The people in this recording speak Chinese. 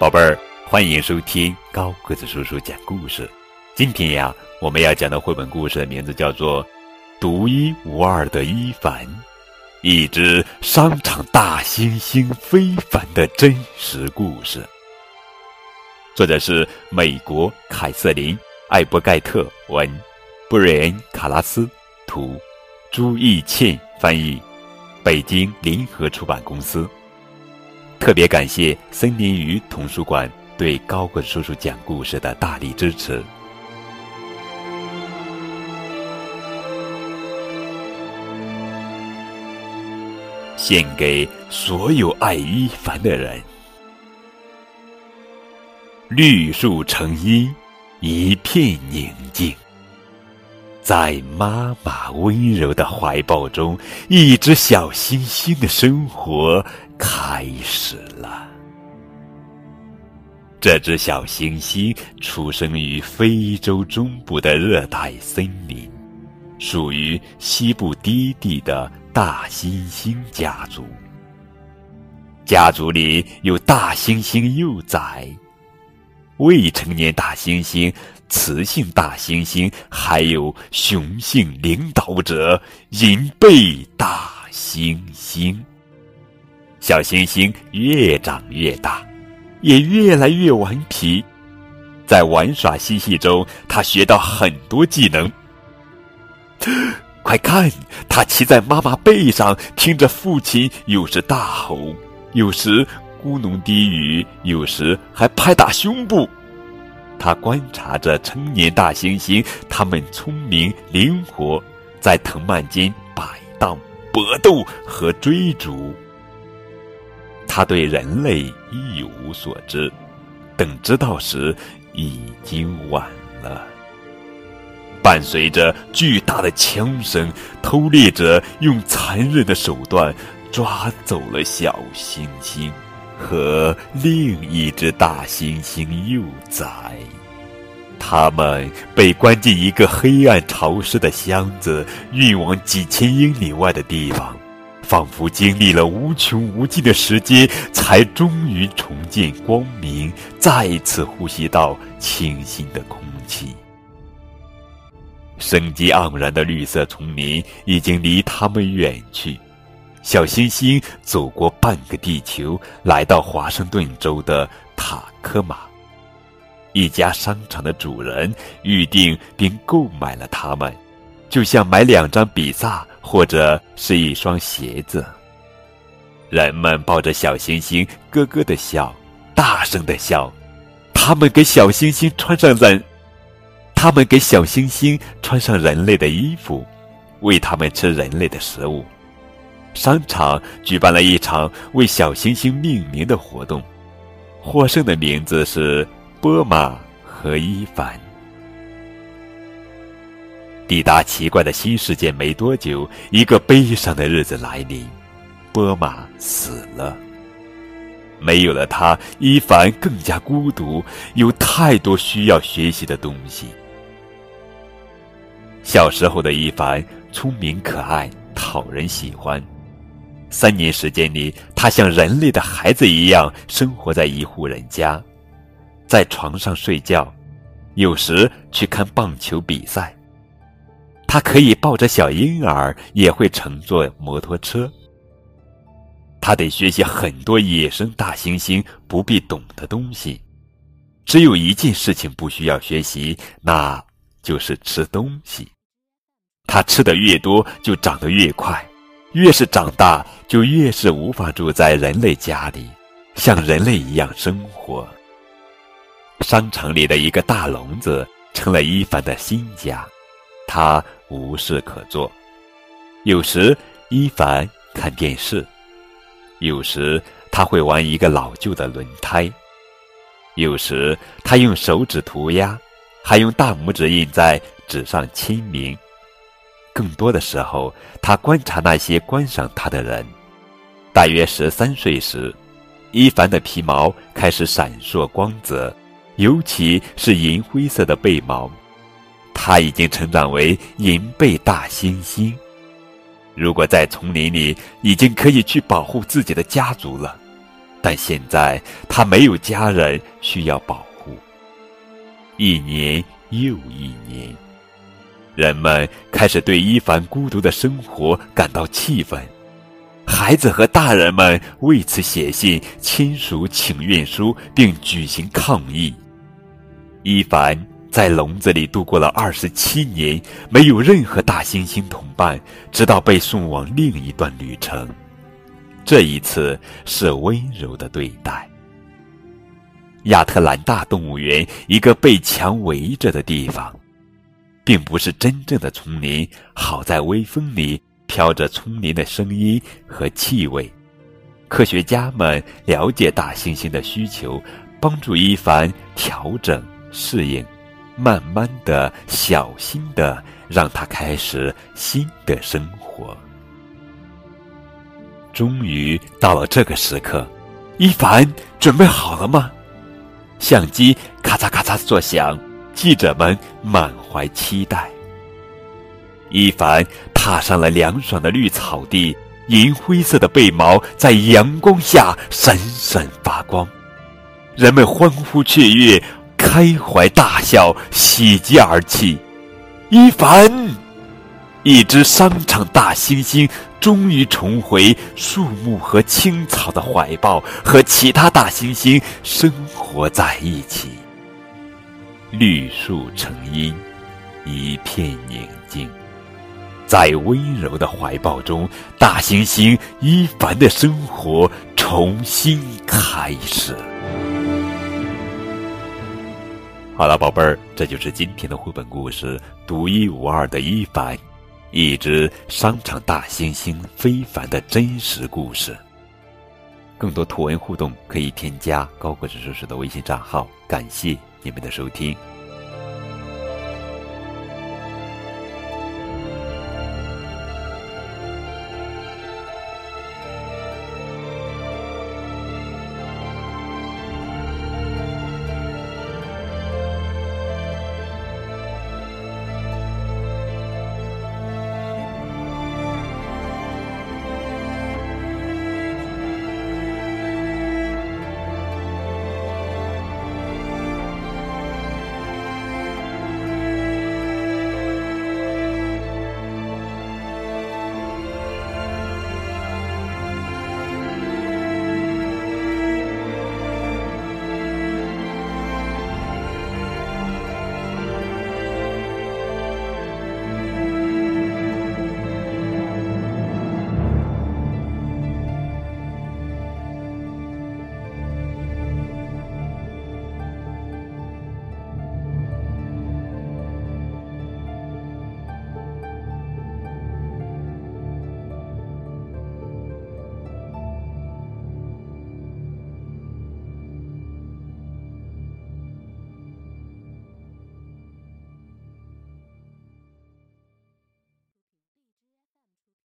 宝贝儿，欢迎收听高个子叔叔讲故事。今天呀，我们要讲的绘本故事的名字叫做《独一无二的伊凡》，一只商场大猩猩非凡的真实故事。作者是美国凯瑟琳·艾伯盖特文，布瑞恩·卡拉斯图，朱义倩翻译，北京联合出版公司。特别感谢森林鱼童书馆对高个叔叔讲故事的大力支持。献给所有爱伊凡的人。绿树成荫，一片宁静。在妈妈温柔的怀抱中，一只小星星的生活。开始了。这只小星星出生于非洲中部的热带森林，属于西部低地的大猩猩家族。家族里有大猩猩幼崽、未成年大猩猩、雌性大猩猩，还有雄性领导者银背大猩猩。小猩猩越长越大，也越来越顽皮。在玩耍嬉戏中，他学到很多技能。快看，他骑在妈妈背上，听着父亲有时大吼，有时咕哝低语，有时还拍打胸部。他观察着成年大猩猩，他们聪明灵活，在藤蔓间摆荡、搏斗和追逐。他对人类一无所知，等知道时，已经晚了。伴随着巨大的枪声，偷猎者用残忍的手段抓走了小猩猩和另一只大猩猩幼崽。他们被关进一个黑暗潮湿的箱子，运往几千英里外的地方。仿佛经历了无穷无尽的时间，才终于重见光明，再次呼吸到清新的空气。生机盎然的绿色丛林已经离他们远去。小星星走过半个地球，来到华盛顿州的塔科马。一家商场的主人预定并购买了它们。就像买两张比萨或者是一双鞋子。人们抱着小星星，咯咯的笑，大声的笑。他们给小星星穿上人，他们给小星星穿上人类的衣服，喂他们吃人类的食物。商场举办了一场为小星星命名的活动，获胜的名字是波马和伊凡。抵达奇怪的新世界没多久，一个悲伤的日子来临，波马死了。没有了他，伊凡更加孤独，有太多需要学习的东西。小时候的伊凡聪明可爱，讨人喜欢。三年时间里，他像人类的孩子一样生活在一户人家，在床上睡觉，有时去看棒球比赛。他可以抱着小婴儿，也会乘坐摩托车。他得学习很多野生大猩猩不必懂的东西。只有一件事情不需要学习，那就是吃东西。他吃的越多，就长得越快。越是长大，就越是无法住在人类家里，像人类一样生活。商场里的一个大笼子成了伊凡的新家。他无事可做，有时伊凡看电视，有时他会玩一个老旧的轮胎，有时他用手指涂鸦，还用大拇指印在纸上签名。更多的时候，他观察那些观赏他的人。大约十三岁时，伊凡的皮毛开始闪烁光泽，尤其是银灰色的背毛。他已经成长为银背大猩猩，如果在丛林里，已经可以去保护自己的家族了。但现在他没有家人需要保护。一年又一年，人们开始对伊凡孤独的生活感到气愤，孩子和大人们为此写信亲属请愿书，并举行抗议。伊凡在笼子里度过了二十七年，没有任何大猩猩同伴，直到被送往另一段旅程。这一次是温柔的对待。亚特兰大动物园，一个被墙围着的地方，并不是真正的丛林。好在微风里飘着丛林的声音和气味。科学家们了解大猩猩的需求，帮助伊凡调整适应，慢慢的、小心的让他开始新的生活。终于到了这个时刻，伊凡准备好了吗？相机咔嚓咔嚓作响，记者们满怀期待。伊凡踏上了凉爽的绿草地，银灰色的背毛在阳光下闪闪发光，人们欢呼雀跃，开怀大笑，喜极而泣。伊凡，一只商场大猩猩。终于重回树木和青草的怀抱，和其他大猩猩生活在一起。绿树成荫，一片宁静，在温柔的怀抱中，大猩猩伊凡的生活重新开始。好了，宝贝儿，这就是今天的绘本故事，独一无二的伊凡。一只商场大猩猩非凡的真实故事。更多图文互动可以添加高个子叔叔的微信账号。感谢你们的收听。